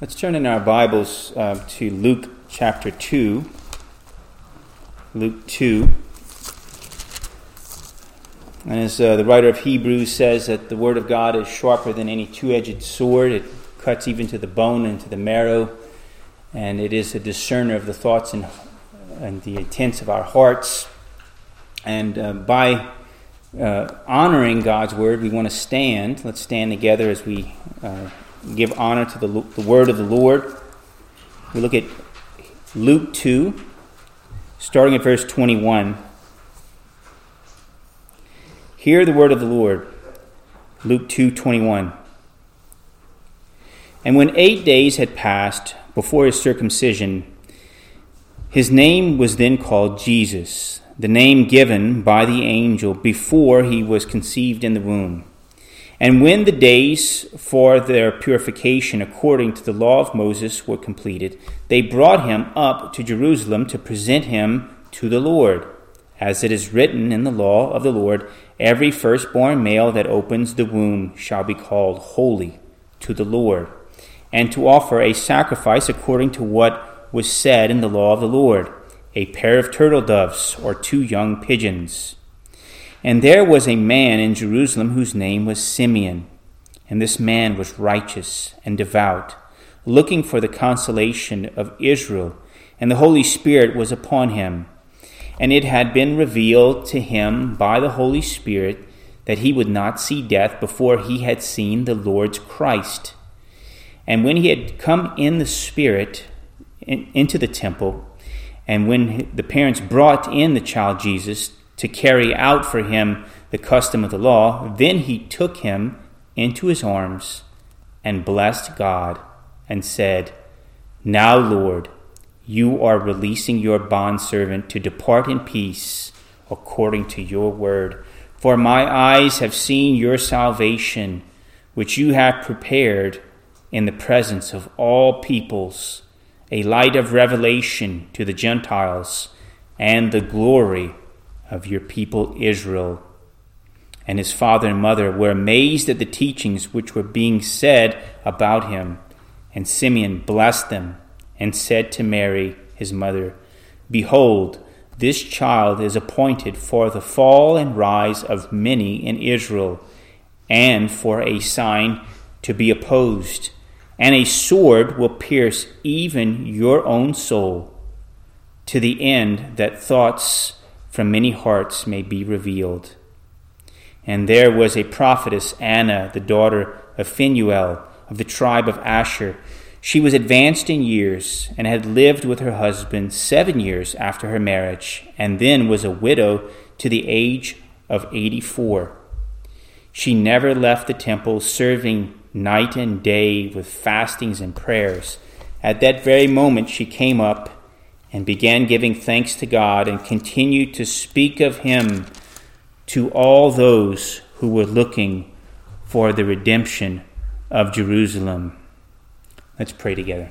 Let's turn in our Bibles uh, to Luke chapter 2. Luke 2. And as uh, the writer of Hebrews says, that the Word of God is sharper than any two edged sword, it cuts even to the bone and to the marrow, and it is a discerner of the thoughts and, and the intents of our hearts. And uh, by uh, honoring God's Word, we want to stand. Let's stand together as we uh, give honor to the, the word of the Lord. We look at Luke 2, starting at verse 21. Hear the word of the Lord. Luke 2 21. And when eight days had passed before his circumcision, his name was then called Jesus, the name given by the angel before he was conceived in the womb. And when the days for their purification according to the law of Moses were completed, they brought him up to Jerusalem to present him to the Lord. As it is written in the law of the Lord, every firstborn male that opens the womb shall be called holy to the Lord, and to offer a sacrifice according to what was said in the law of the Lord a pair of turtle doves or two young pigeons. And there was a man in Jerusalem whose name was Simeon. And this man was righteous and devout, looking for the consolation of Israel. And the Holy Spirit was upon him. And it had been revealed to him by the Holy Spirit that he would not see death before he had seen the Lord's Christ. And when he had come in the Spirit in, into the temple, and when the parents brought in the child Jesus to carry out for him the custom of the law, then he took him into his arms and blessed God and said, Now, Lord, you are releasing your bondservant to depart in peace according to your word. For my eyes have seen your salvation, which you have prepared in the presence of all peoples, a light of revelation to the Gentiles and the glory of your people Israel. And his father and mother were amazed at the teachings which were being said about him. And Simeon blessed them and said to Mary, his mother, Behold, this child is appointed for the fall and rise of many in Israel, and for a sign to be opposed, and a sword will pierce even your own soul, to the end that thoughts from many hearts may be revealed. And there was a prophetess, Anna, the daughter of Phanuel, of the tribe of Asher. She was advanced in years and had lived with her husband seven years after her marriage, and then was a widow to the age of 84. She never left the temple, serving night and day with fastings and prayers. At that very moment, she came up and began giving thanks to God and continued to speak of him to all those who were looking for the redemption of Jerusalem. Let's pray together.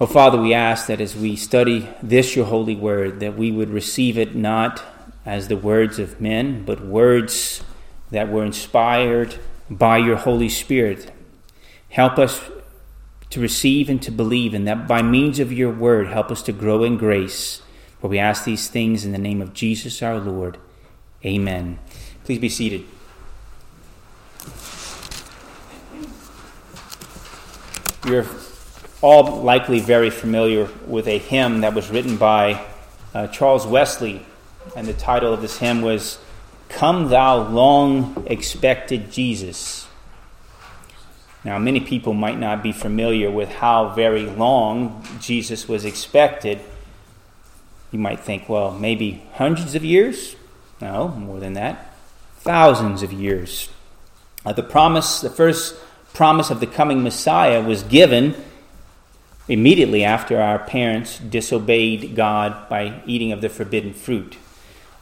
Oh, Father, we ask that as we study this, your holy word, that we would receive it not as the words of men, but words that were inspired by your Holy Spirit. Help us to receive and to believe, and that by means of your word, help us to grow in grace. For we ask these things in the name of Jesus our Lord. Amen. Please be seated. You're all likely very familiar with a hymn that was written by uh, Charles Wesley, and the title of this hymn was Come Thou Long Expected Jesus. Now, many people might not be familiar with how very long Jesus was expected. You might think, well, maybe hundreds of years? No, more than that. Thousands of years. Uh, the promise, the first promise of the coming Messiah was given immediately after our parents disobeyed God by eating of the forbidden fruit.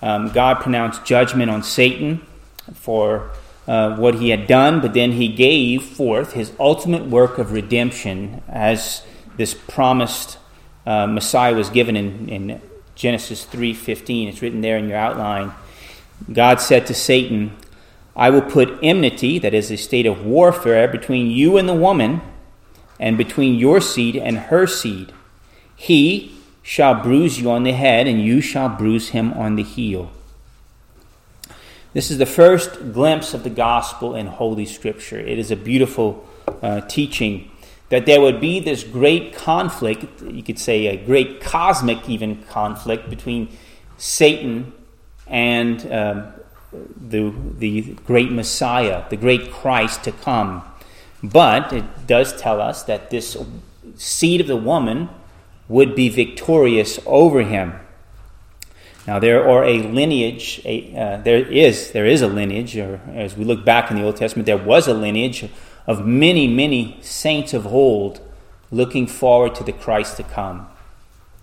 Um, God pronounced judgment on Satan for uh, what he had done, but then he gave forth his ultimate work of redemption as this promised uh, Messiah was given in, in Genesis 3:15. It's written there in your outline. God said to Satan, I will put enmity, that is a state of warfare, between you and the woman, and between your seed and her seed. He shall bruise you on the head, and you shall bruise him on the heel. This is the first glimpse of the gospel in Holy Scripture. It is a beautiful uh, teaching that there would be this great conflict, you could say a great cosmic even conflict between Satan and um, the, the great Messiah, the great Christ to come. But it does tell us that this seed of the woman would be victorious over him. Now there are a lineage. A, uh, there is there is a lineage, or as we look back in the Old Testament, there was a lineage of many many saints of old, looking forward to the Christ to come.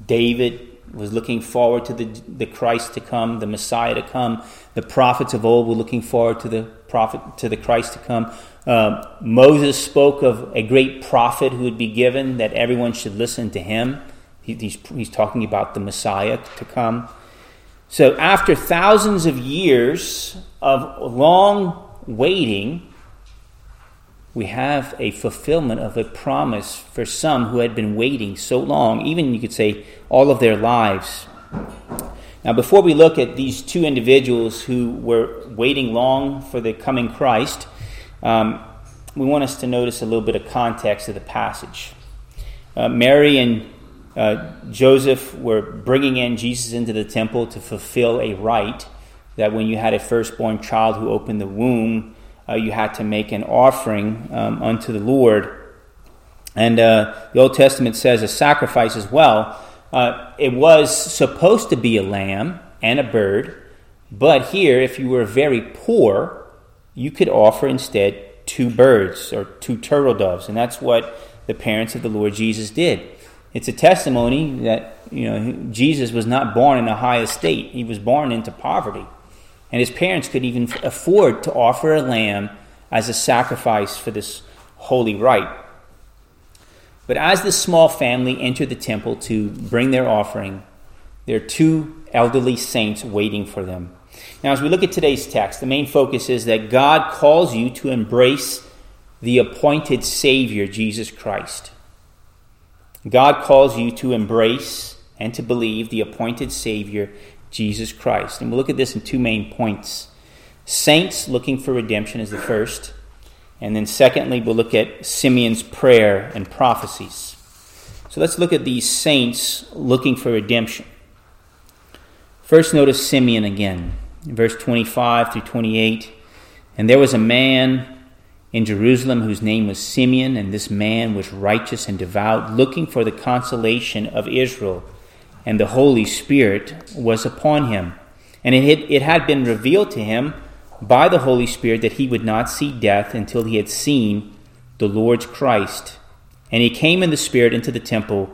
David was looking forward to the the Christ to come, the Messiah to come. The prophets of old were looking forward to the prophet to the Christ to come. Uh, Moses spoke of a great prophet who would be given that everyone should listen to him. He, he's, he's talking about the Messiah to come. So, after thousands of years of long waiting, we have a fulfillment of a promise for some who had been waiting so long, even you could say all of their lives. Now, before we look at these two individuals who were waiting long for the coming Christ, um, we want us to notice a little bit of context of the passage. Uh, Mary and uh, Joseph were bringing in Jesus into the temple to fulfill a rite that when you had a firstborn child who opened the womb, uh, you had to make an offering um, unto the Lord. And uh, the Old Testament says a sacrifice as well. Uh, it was supposed to be a lamb and a bird, but here, if you were very poor, you could offer instead two birds or two turtle doves. And that's what the parents of the Lord Jesus did. It's a testimony that you know Jesus was not born in a high estate; he was born into poverty, and his parents could even afford to offer a lamb as a sacrifice for this holy rite. But as this small family entered the temple to bring their offering, there are two elderly saints waiting for them. Now, as we look at today's text, the main focus is that God calls you to embrace the appointed Savior, Jesus Christ. God calls you to embrace and to believe the appointed Savior, Jesus Christ. And we'll look at this in two main points. Saints looking for redemption is the first. And then, secondly, we'll look at Simeon's prayer and prophecies. So let's look at these saints looking for redemption. First, notice Simeon again, verse 25 through 28. And there was a man in Jerusalem whose name was Simeon, and this man was righteous and devout, looking for the consolation of Israel, and the Holy Spirit was upon him. And it had, been revealed to him by the Holy Spirit that he would not see death until he had seen the Lord's Christ. And he came in the Spirit into the temple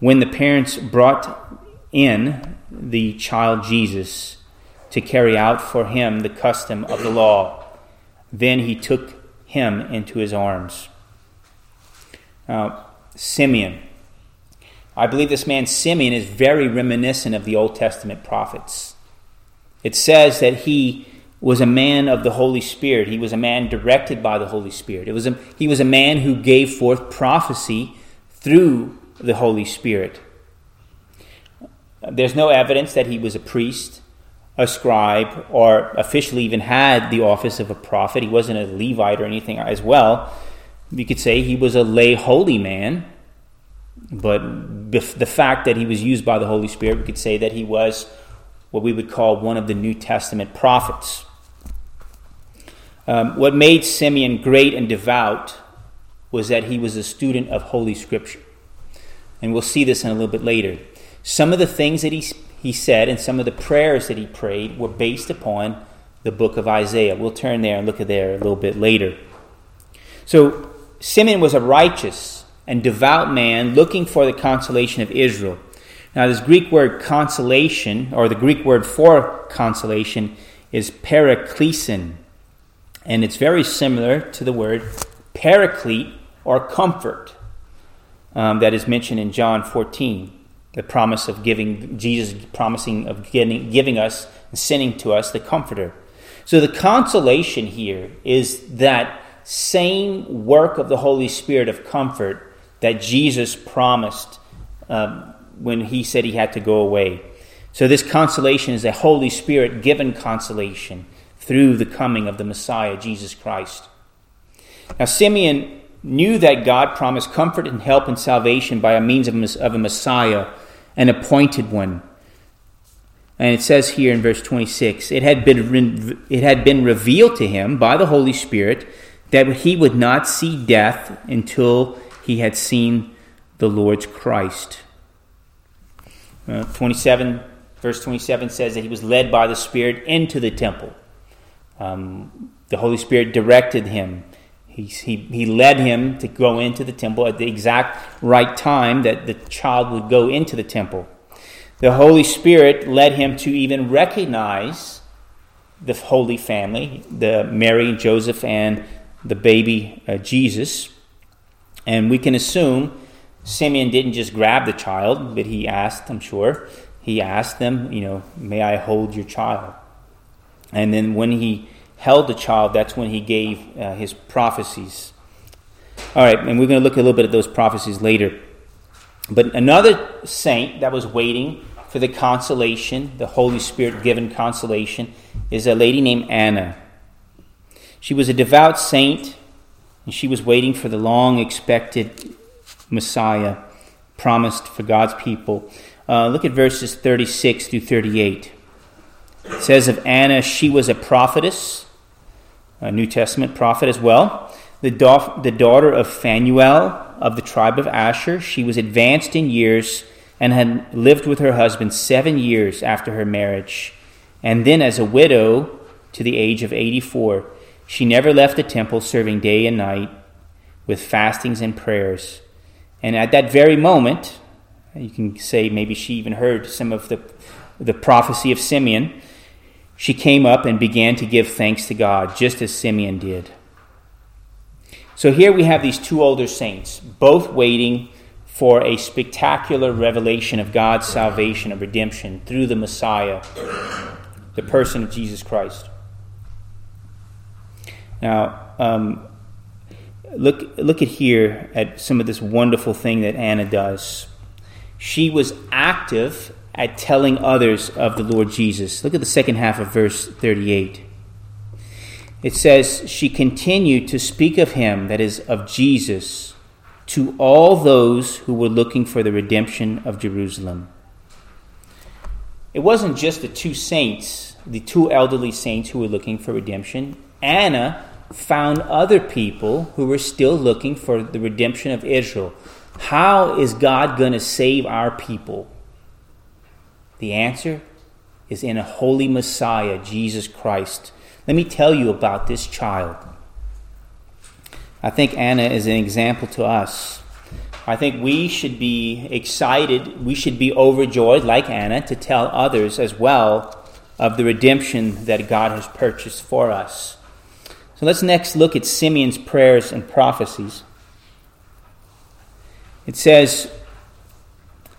when the parents brought in the child Jesus to carry out for him the custom of the law. Then he took him into his arms. Now, Simeon. I believe this man Simeon is very reminiscent of the Old Testament prophets. It says that he was a man of the Holy Spirit. He was a man directed by the Holy Spirit. It was a, he was a man who gave forth prophecy through the Holy Spirit. There's no evidence that he was a priest a scribe or officially even had the office of a prophet. He wasn't a Levite or anything as well. You could say he was a lay holy man, but the fact that he was used by the Holy Spirit, we could say that he was what we would call one of the New Testament prophets. Um, what made Simeon great and devout was that he was a student of Holy Scripture. And we'll see this in a little bit later. Some of the things that he he said, and some of the prayers that he prayed were based upon the book of Isaiah. We'll turn there and look at there a little bit later. So, Simeon was a righteous and devout man looking for the consolation of Israel. Now, this Greek word consolation, or the Greek word for consolation, is paraklesin. And it's very similar to the word paraclete or comfort um, that is mentioned in John 14 the promise of giving Jesus promising of getting, giving us and sending to us the comforter So the consolation here is that same work of the Holy Spirit of comfort that Jesus promised um, when he said he had to go away. So this consolation is a Holy Spirit given consolation through the coming of the Messiah, Jesus Christ. Now, Simeon knew that God promised comfort and help and salvation by a means of a Messiah, an appointed one. And it says here in verse 26 it had, been, it had been revealed to him by the Holy Spirit that he would not see death until he had seen the Lord's Christ. Uh, 27, verse 27 says that he was led by the Spirit into the temple. Um, the Holy Spirit directed him. He, he, led him to go into the temple at the exact right time that the child would go into the temple. The Holy Spirit led him to even recognize the Holy Family, the Mary Joseph and the baby uh, Jesus. And we can assume Simeon didn't just grab the child, but he asked, I'm sure, he asked them, you know, may I hold your child? And then when he held the child, that's when he gave uh, his prophecies. All right, and we're going to look a little bit at those prophecies later. But another saint that was waiting for the consolation, the Holy Spirit given consolation, is a lady named Anna. She was a devout saint, and she was waiting for the long expected Messiah promised for God's people. Uh, look at verses 36 through 38. It says of Anna, she was a prophetess, a New Testament prophet as well, the, da- the daughter of Phanuel of the tribe of Asher. She was advanced in years and had lived with her husband seven years after her marriage. And then, as a widow to the age of 84, she never left the temple, serving day and night with fastings and prayers. And at that very moment, you can say maybe she even heard some of the, the prophecy of Simeon. She came up and began to give thanks to God, just as Simeon did. So here we have these two older saints, both waiting for a spectacular revelation of God's salvation and redemption through the Messiah, the person of Jesus Christ. Now, um, look, look at here at some of this wonderful thing that Anna does. She was active at telling others of the Lord Jesus. Look at the second half of verse 38. It says, She continued to speak of him, that is, of Jesus to all those who were looking for the redemption of Jerusalem. It wasn't just the two saints, the two elderly saints who were looking for redemption. Anna found other people who were still looking for the redemption of Israel. How is God going to save our people? The answer is in a holy Messiah, Jesus Christ. Let me tell you about this child. I think Anna is an example to us. I think we should be excited, we should be overjoyed, like Anna, to tell others as well of the redemption that God has purchased for us. So let's next look at Simeon's prayers and prophecies. It says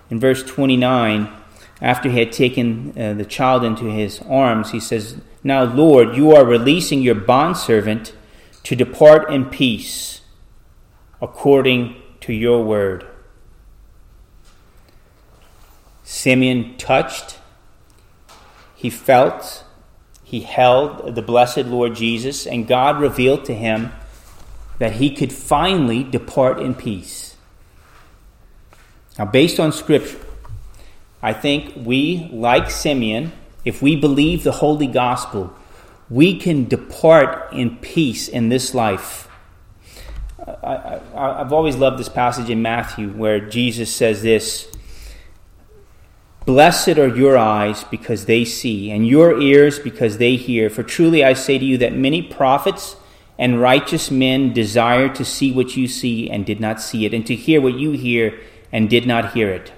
in verse 29, after he had taken uh, the child into his arms, he says, Now, Lord, you are releasing your bondservant to depart in peace according to your word. Simeon touched, he felt, he held the blessed Lord Jesus, and God revealed to him that he could finally depart in peace. Now, based on Scripture, I think we, like Simeon, if we believe the Holy Gospel, we can depart in peace in this life. I, have always loved this passage in Matthew where Jesus says this Blessed are your eyes because they see, and your ears because they hear. For truly I say to you that many prophets and righteous men desire to see what you see and did not see it, and to hear what you hear and did not hear it.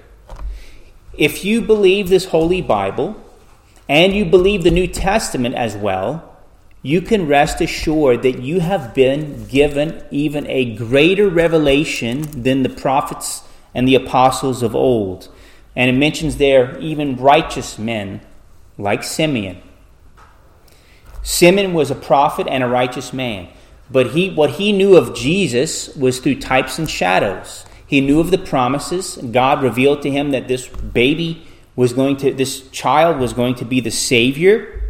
If you believe this holy Bible, and you believe the New Testament as well, you can rest assured that you have been given even a greater revelation than the prophets and the apostles of old. And it mentions there even righteous men like Simeon. Simeon was a prophet and a righteous man. But he, what he knew of Jesus was through types and shadows. He knew of the promises. God revealed to him that this baby was going to, this child was going to be the Savior.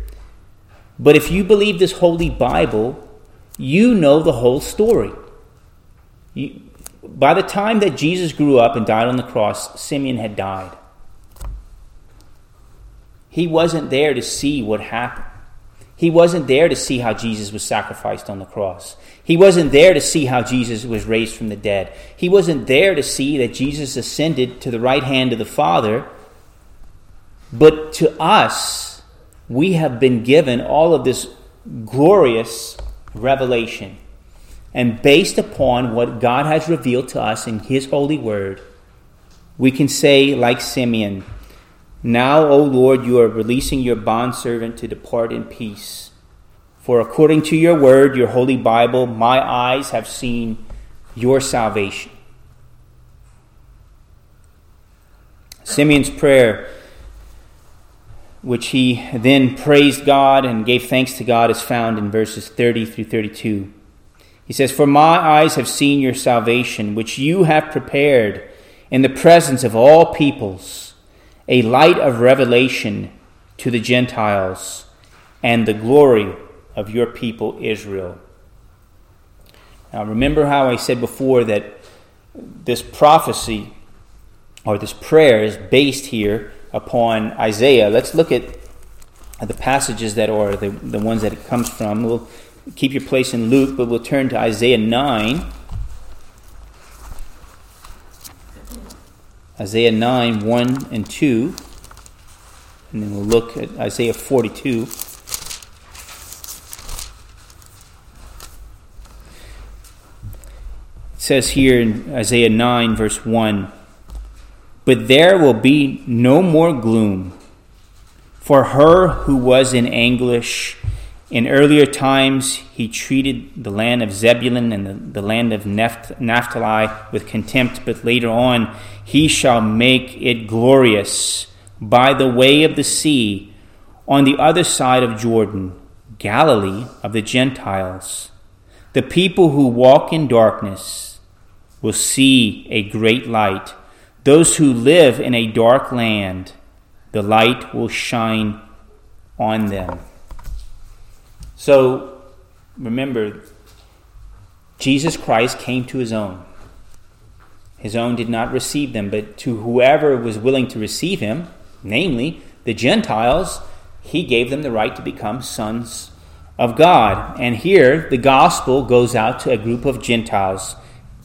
But if you believe this Holy Bible, you know the whole story. You, by the time that Jesus grew up and died on the cross, Simeon had died. He wasn't there to see what happened. He wasn't there to see how Jesus was sacrificed on the cross. He wasn't there to see how Jesus was raised from the dead. He wasn't there to see that Jesus ascended to the right hand of the Father. But to us, we have been given all of this glorious revelation. And based upon what God has revealed to us in His holy word, we can say, like Simeon, now, O Lord, you are releasing your bondservant to depart in peace. For according to your word, your holy Bible, my eyes have seen your salvation. Simeon's prayer, which he then praised God and gave thanks to God, is found in verses 30 through 32. He says, For my eyes have seen your salvation, which you have prepared in the presence of all peoples a light of revelation to the Gentiles and the glory of your people Israel. Now, remember how I said before that this prophecy or this prayer is based here upon Isaiah. Let's look at the passages that are the, the ones that it comes from. We'll keep your place in Luke, but we'll turn to Isaiah 9. Isaiah 9, 1 and 2. And then we'll look at Isaiah 42. Says here in Isaiah 9, verse 1 But there will be no more gloom for her who was in anguish in earlier times, he treated the land of Zebulun and the, the land of Naphtali with contempt, but later on, he shall make it glorious by the way of the sea on the other side of Jordan, Galilee of the Gentiles. The people who walk in darkness will see a great light. Those who live in a dark land, the light will shine on them. So remember, Jesus Christ came to his own. His own did not receive them, but to whoever was willing to receive him, namely the Gentiles, he gave them the right to become sons of God. And here the gospel goes out to a group of Gentiles,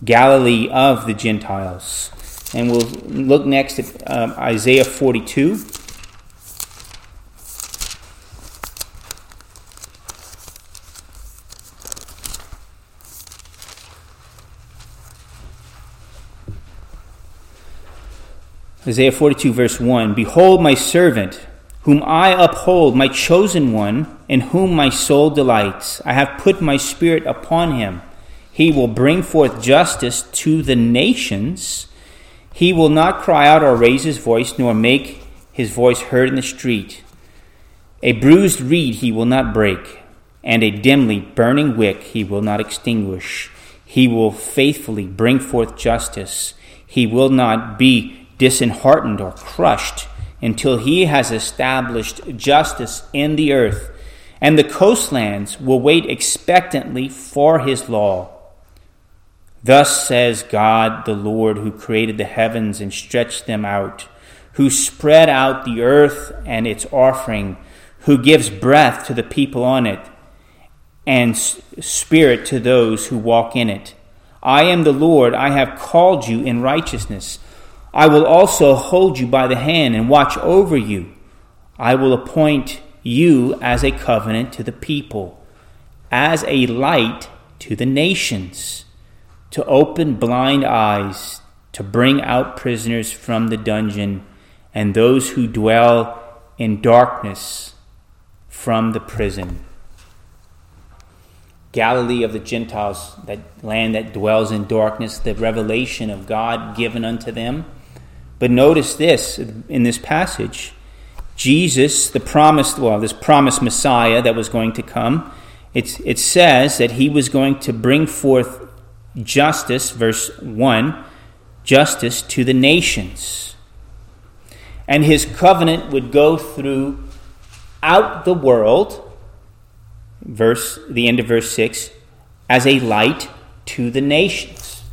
Galilee of the Gentiles. And we'll look next at um, Isaiah 42. Isaiah 42, verse 1 Behold, my servant, whom I uphold, my chosen one, in whom my soul delights. I have put my spirit upon him. He will bring forth justice to the nations. He will not cry out or raise his voice, nor make his voice heard in the street. A bruised reed he will not break, and a dimly burning wick he will not extinguish. He will faithfully bring forth justice. He will not be disheartened or crushed until he has established justice in the earth, and the coastlands will wait expectantly for his law. Thus says God the Lord, who created the heavens and stretched them out, who spread out the earth and its offering, who gives breath to the people on it, and spirit to those who walk in it. I am the Lord, I have called you in righteousness. I will also hold you by the hand and watch over you. I will appoint you as a covenant to the people, as a light to the nations, to open blind eyes, to bring out prisoners from the dungeon, and those who dwell in darkness from the prison. Galilee of the Gentiles, that land that dwells in darkness, the revelation of God given unto them but notice this in this passage Jesus, the promised, well, this promised Messiah that was going to come, it says that he was going to bring forth justice, verse 1, justice to the nations. And his covenant would go throughout the world, verse the end of verse 6, as a light to the nations.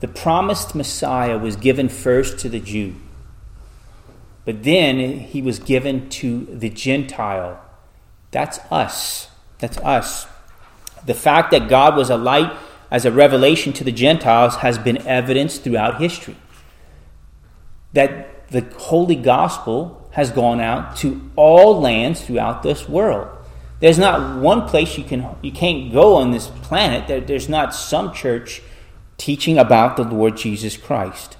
The promised Messiah was given first to the Jew, but then he was given to the Gentile. That's us. That's us. The fact that God was a light as a revelation to the Gentiles has been evidenced throughout history. That the holy gospel has gone out to all lands throughout this world. There's not one place you can you can't go on this planet that there's not some church teaching about the Lord Jesus Christ.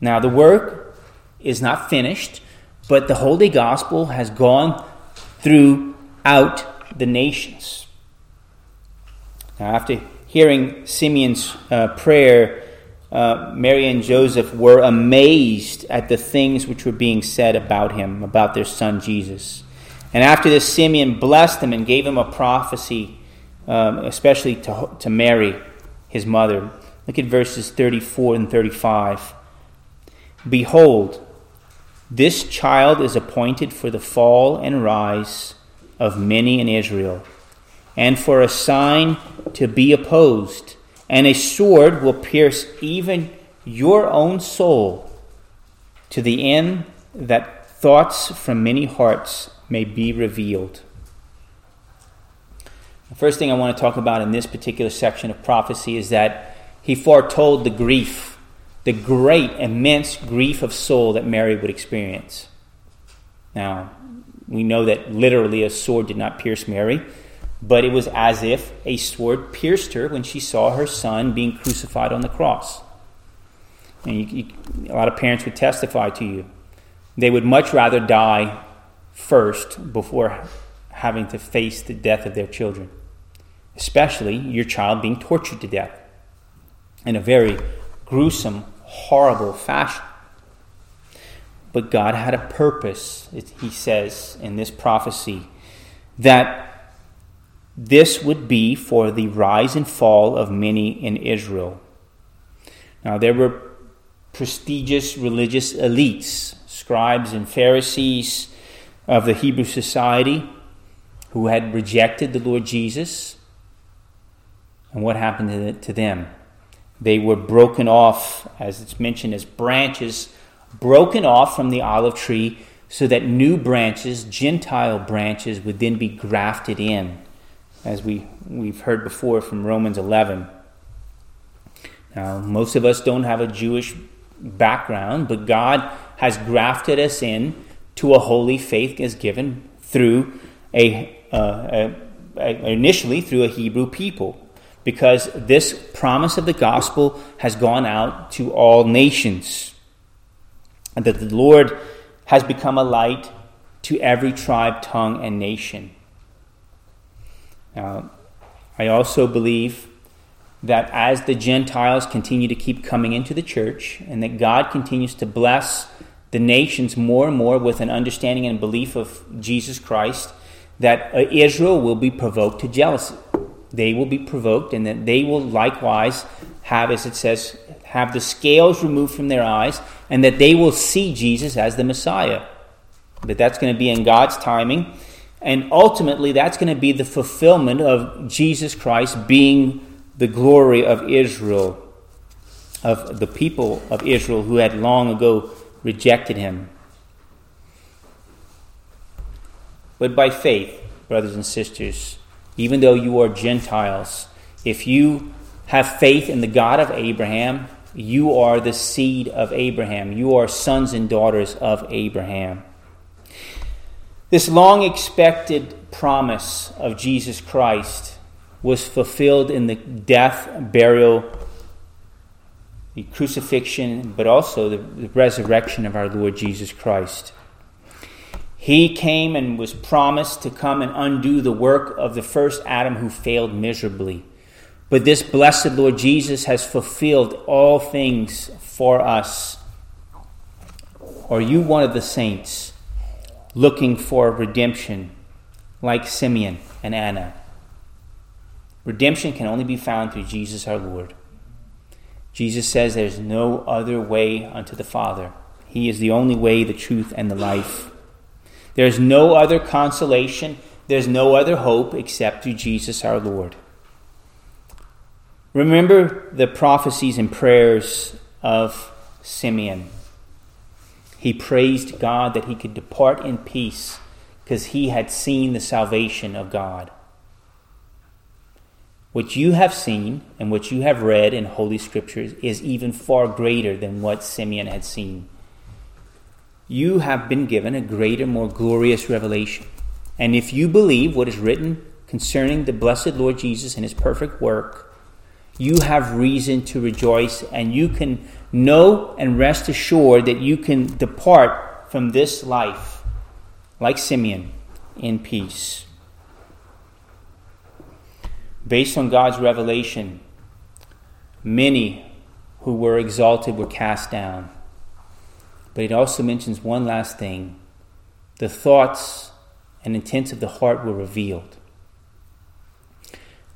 Now the work is not finished, but the holy gospel has gone throughout the nations. Now after hearing Simeon's uh, prayer, uh, Mary and Joseph were amazed at the things which were being said about him, about their son Jesus. And after this, Simeon blessed them and gave him a prophecy, um, especially to, to Mary, his mother. Look at verses 34 and 35. Behold, this child is appointed for the fall and rise of many in Israel, and for a sign to be opposed, and a sword will pierce even your own soul, to the end that thoughts from many hearts may be revealed. The first thing I want to talk about in this particular section of prophecy is that he foretold the grief, the great, immense grief of soul that Mary would experience. Now, we know that literally a sword did not pierce Mary, but it was as if a sword pierced her when she saw her son being crucified on the cross. And you, you, a lot of parents would testify to you. They would much rather die first before having to face the death of their children, especially your child being tortured to death in a very gruesome, horrible fashion. But God had a purpose, he says in this prophecy, that this would be for the rise and fall of many in Israel. Now, there were prestigious religious elites, scribes and Pharisees of the Hebrew society who had rejected the Lord Jesus. And what happened to them? They were broken off, as it's mentioned, as branches broken off from the olive tree so that new branches, Gentile branches, would then be grafted in, as we, we've heard before from Romans 11. Now, most of us don't have a Jewish background, but God has grafted us in to a holy faith as given through a, uh, a, initially through a Hebrew people because this promise of the gospel has gone out to all nations and that the Lord has become a light to every tribe, tongue, and nation. Now, I also believe that as the Gentiles continue to keep coming into the church and that God continues to bless the nations more and more with an understanding and belief of Jesus Christ, that uh, Israel will be provoked to jealousy. They will be provoked, and that they will likewise have, as it says, have the scales removed from their eyes, and that they will see Jesus as the Messiah. But that's going to be in God's timing. And ultimately, that's going to be the fulfillment of Jesus Christ being the glory of Israel, of the people of Israel who had long ago rejected him. But by faith, brothers and sisters, even though you are Gentiles, if you have faith in the God of Abraham, you are the seed of Abraham. You are sons and daughters of Abraham. This long expected promise of Jesus Christ was fulfilled in the death, burial, the crucifixion, but also the, the resurrection of our Lord Jesus Christ. He came and was promised to come and undo the work of the first Adam who failed miserably. But this blessed Lord Jesus has fulfilled all things for us. Are you one of the saints looking for redemption like Simeon and Anna? Redemption can only be found through Jesus our Lord. Jesus says there's no other way unto the Father. He is the only way, the truth, and the life. There's no other consolation, there's no other hope except through Jesus our Lord. Remember the prophecies and prayers of Simeon. He praised God that he could depart in peace because he had seen the salvation of God. What you have seen and what you have read in Holy Scriptures is even far greater than what Simeon had seen. You have been given a greater, more glorious revelation. And if you believe what is written concerning the blessed Lord Jesus and his perfect work, you have reason to rejoice and you can know and rest assured that you can depart from this life like Simeon in peace based on God's revelation, many who were exalted were cast down. But it also mentions one last thing the thoughts and intents of the heart were revealed.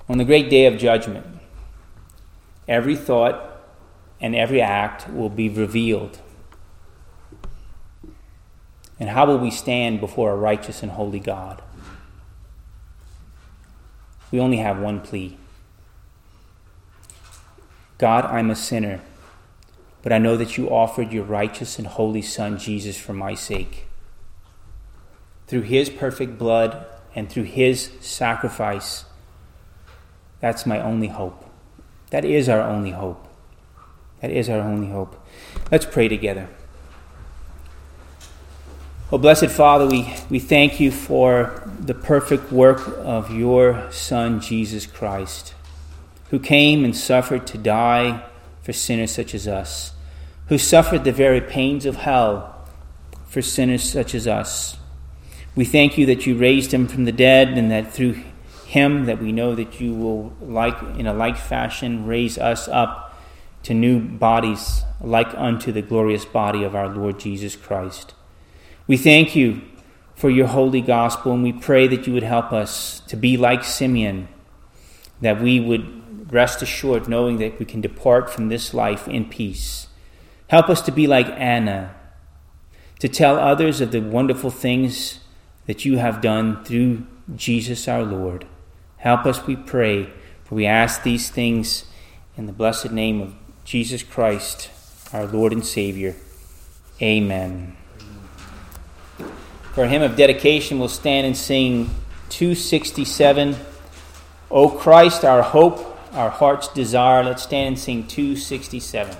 On the great day of judgment, every thought and every act will be revealed. And how will we stand before a righteous and holy God? we only have one plea God, I'm a sinner, but I know that you offered your righteous and holy Son, Jesus, for my sake. Through his perfect blood and through his sacrifice, that's my only hope. That is our only hope. That is our only hope. Let's pray together. Oh, blessed Father, we, we thank you for the perfect work of your Son, Jesus Christ, who came and suffered to die for sinners such as us, who suffered the very pains of hell for sinners such as us. We thank you that you raised him from the dead and that through him that we know that you will like in a like fashion raise us up to new bodies like unto the glorious body of our Lord Jesus Christ. We thank you for your holy gospel, and we pray that you would help us to be like Simeon, that we would rest assured knowing that we can depart from this life in peace. Help us to be like Anna, to tell others of the wonderful things that you have done through Jesus our Lord. Help us, we pray, for we ask these things in the blessed name of Jesus Christ, our Lord and Savior. Amen. For a hymn of dedication, we'll stand and sing 267. O Christ, our hope, our heart's desire. Let's stand and sing 267.